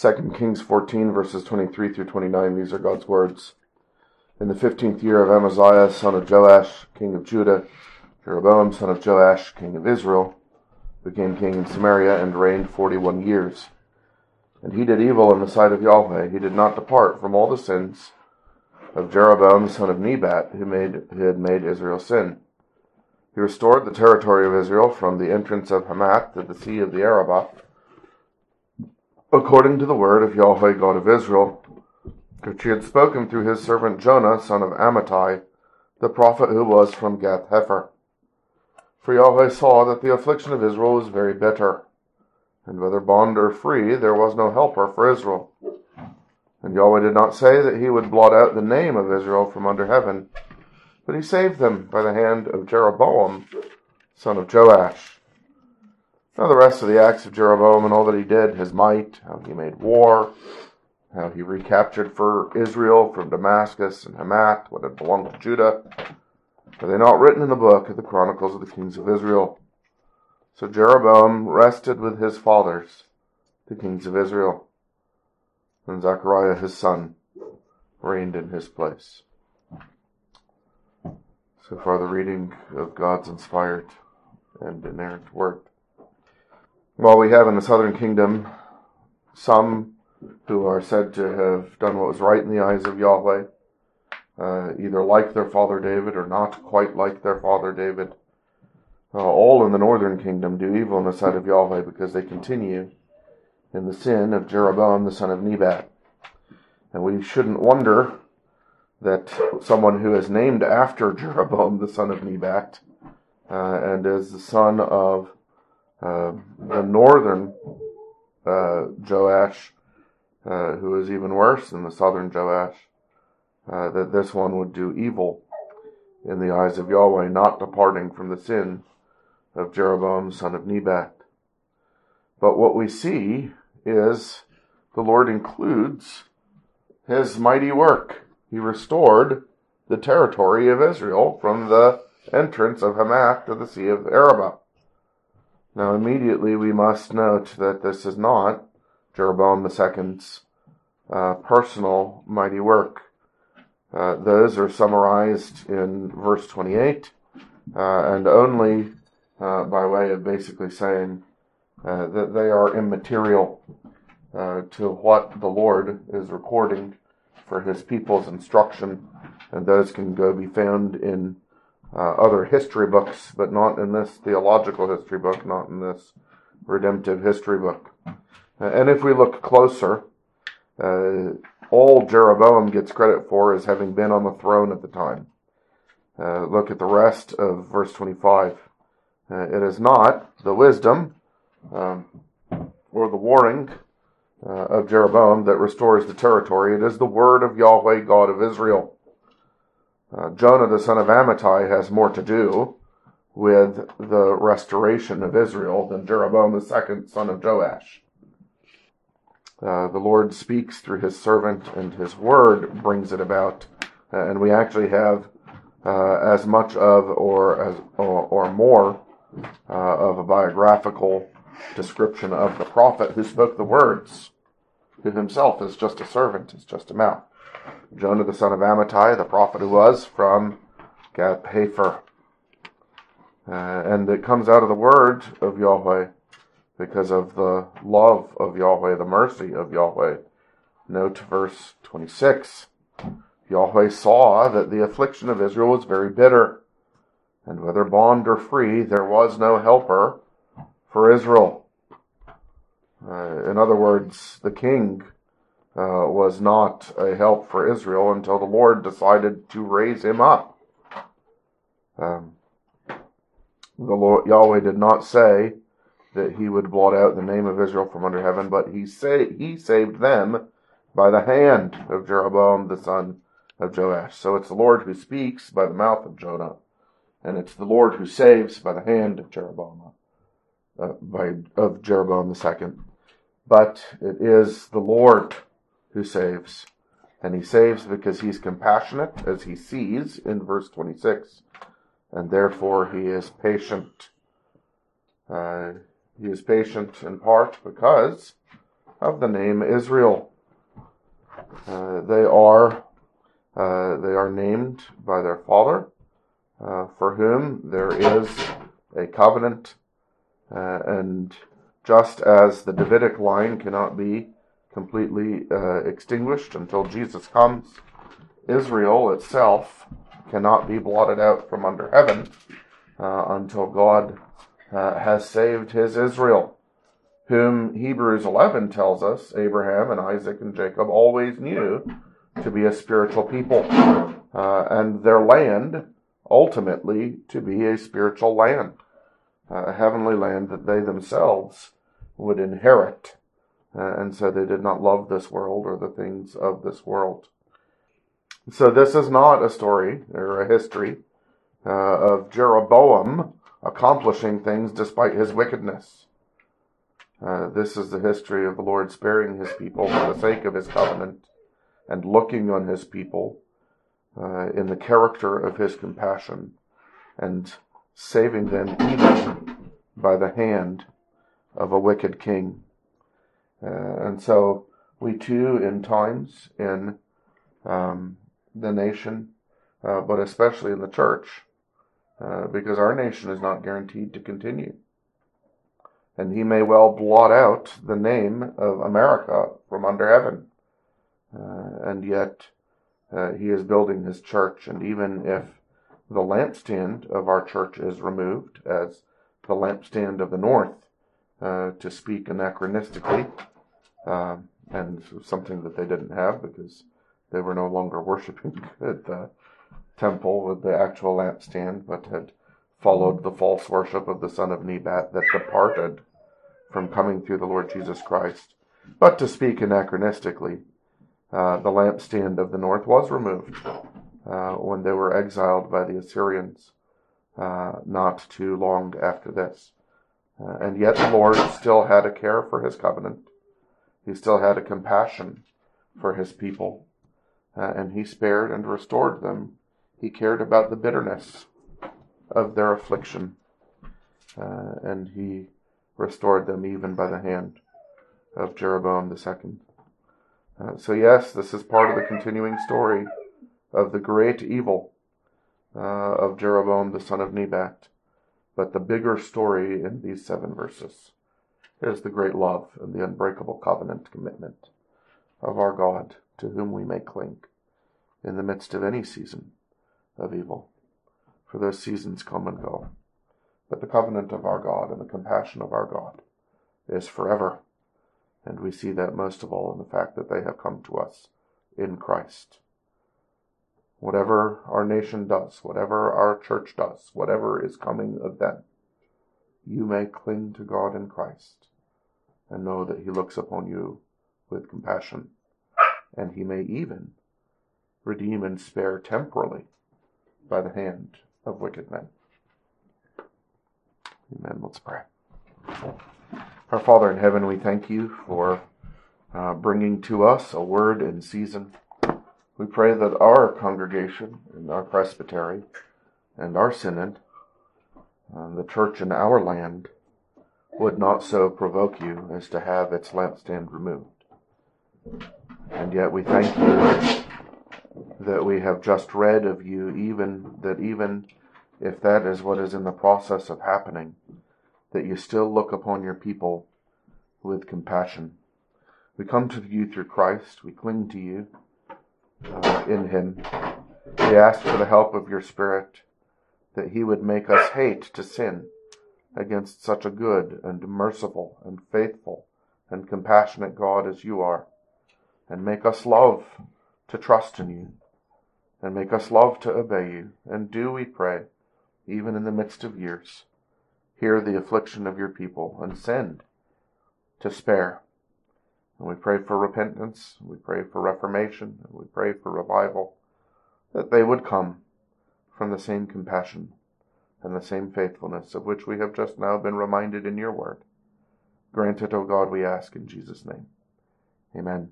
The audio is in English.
2 Kings 14, verses 23 through 29. These are God's words. In the fifteenth year of Amaziah, son of Joash, king of Judah, Jeroboam, son of Joash, king of Israel, became king in Samaria and reigned forty one years. And he did evil in the sight of Yahweh. He did not depart from all the sins of Jeroboam, son of Nebat, who, made, who had made Israel sin. He restored the territory of Israel from the entrance of Hamath to the sea of the Arabah, according to the word of Yahweh God of Israel, which he had spoken through his servant Jonah, son of Amittai, the prophet who was from Gath Hepher. For Yahweh saw that the affliction of Israel was very bitter, and whether bond or free, there was no helper for Israel. And Yahweh did not say that he would blot out the name of Israel from under heaven, but he saved them by the hand of Jeroboam, son of Joash. Now the rest of the acts of Jeroboam and all that he did, his might, how he made war, how he recaptured for Israel from Damascus and Hamath what had belonged to Judah, are they not written in the book of the Chronicles of the Kings of Israel? So Jeroboam rested with his fathers, the kings of Israel, and Zechariah his son reigned in his place. So far, the reading of God's inspired and inerrant word. While we have in the southern kingdom some who are said to have done what was right in the eyes of Yahweh, uh, either like their father David or not quite like their father David. Uh, all in the northern kingdom do evil in the sight of Yahweh because they continue in the sin of Jeroboam the son of Nebat. And we shouldn't wonder that someone who is named after Jeroboam the son of Nebat uh, and is the son of uh, the northern uh, Joash, uh, who is even worse than the southern Joash, uh, that this one would do evil in the eyes of Yahweh, not departing from the sin of Jeroboam son of Nebat. But what we see is the Lord includes his mighty work. He restored the territory of Israel from the entrance of Hamath to the Sea of Arabah. Now immediately we must note that this is not Jeroboam II's uh, personal mighty work. Uh, those are summarized in verse 28, uh, and only uh, by way of basically saying uh, that they are immaterial uh, to what the Lord is recording for his people's instruction, and those can go be found in other history books, but not in this theological history book, not in this redemptive history book. and if we look closer, all Jeroboam gets credit for is having been on the throne at the time. Uh, look at the rest of verse 25. Uh, it is not the wisdom um, or the warning uh, of Jeroboam that restores the territory. It is the word of Yahweh, God of Israel. Uh, Jonah, the son of Amittai, has more to do with the restoration of Israel than Jeroboam, the second son of Joash. Uh, the Lord speaks through his servant, and his word brings it about. Uh, and we actually have uh, as much of, or as, or, or more, of a biographical description of the prophet who spoke the words, who himself is just a servant, is just a mouth. Jonah the son of Amittai, the prophet who was from Gath Hepher. Uh, and it comes out of the word of Yahweh because of the love of Yahweh, the mercy of Yahweh. Note verse 26. Yahweh saw that the affliction of Israel was very bitter, and whether bond or free, there was no helper for Israel. Uh, in other words, the king uh, was not a help for Israel until the Lord decided to raise him up. Um, the Lord, Yahweh did not say, that he would blot out the name of Israel from under heaven, but he sa- he saved them by the hand of Jeroboam the son of Joash. So it's the Lord who speaks by the mouth of Jonah, and it's the Lord who saves by the hand of Jeroboam, uh, by of Jeroboam the second. But it is the Lord who saves, and he saves because he's compassionate, as he sees in verse twenty-six, and therefore he is patient. Uh, he is patient in part because of the name Israel. Uh, they are uh, they are named by their father, uh, for whom there is a covenant, uh, and just as the Davidic line cannot be completely uh, extinguished until Jesus comes, Israel itself cannot be blotted out from under heaven uh, until God has saved His Israel whom Hebrews 11 tells us Abraham and Isaac and Jacob always knew to be a spiritual people, uh, and their land ultimately to be a spiritual land, a heavenly land that they themselves would inherit. Uh, and so they did not love this world or the things of this world. So this is not a story or a history uh, of Jeroboam accomplishing things despite his wickedness. Uh, this is the history of the Lord sparing his people for the sake of his covenant and looking on his people uh, in the character of his compassion and saving them even by the hand of a wicked king. Uh, and so we too, in times in um, the nation, uh, but especially in the church, uh, because our nation is not guaranteed to continue and he may well blot out the name of America from under heaven. Uh, and yet, uh, he is building his church, and even if the lampstand of our church is removed as the lampstand of the north, uh, to speak anachronistically, uh, and something that they didn't have because they were no longer worshiping at the temple with the actual lampstand, but had followed the false worship of the son of Nebat that departed from coming through the Lord Jesus Christ. But to speak anachronistically, uh, the lampstand of the north was removed uh, when they were exiled by the Assyrians uh, not too long after this. Uh, and yet the Lord still had a care for his covenant. He still had a compassion for his people. Uh, and he spared and restored them. He cared about the bitterness of their affliction. Uh, and he restored them even by the hand of Jeroboam II. Uh, so, yes, this is part of the continuing story of the great evil uh, of Jeroboam the son of Nebat. But the bigger story in these seven verses is the great love and the unbreakable covenant commitment of our God to whom we may cling in the midst of any season of evil. For those seasons come and go. But the covenant of our God and the compassion of our God is forever. And we see that most of all in the fact that they have come to us in Christ. Whatever our nation does, whatever our church does, whatever is coming of them, you may cling to God in Christ and know that He looks upon you with compassion, and He may even redeem and spare temporally by the hand of wicked men. Amen. Let's pray. Our Father in heaven, we thank you for uh, bringing to us a word in season. We pray that our congregation and our presbytery and our synod, uh, the church in our land, would not so provoke you as to have its lampstand removed. And yet we thank you that we have just read of you, even that even if that is what is in the process of happening, that you still look upon your people with compassion. We come to you through Christ. We cling to you uh, in Him. We ask for the help of your Spirit that He would make us hate to sin against such a good and merciful and faithful and compassionate God as you are, and make us love to trust in you, and make us love to obey you. And do, we pray, even in the midst of years. Hear the affliction of your people and send to spare. And we pray for repentance, we pray for reformation, and we pray for revival, that they would come from the same compassion and the same faithfulness of which we have just now been reminded in your word. Grant it, O God, we ask in Jesus' name. Amen.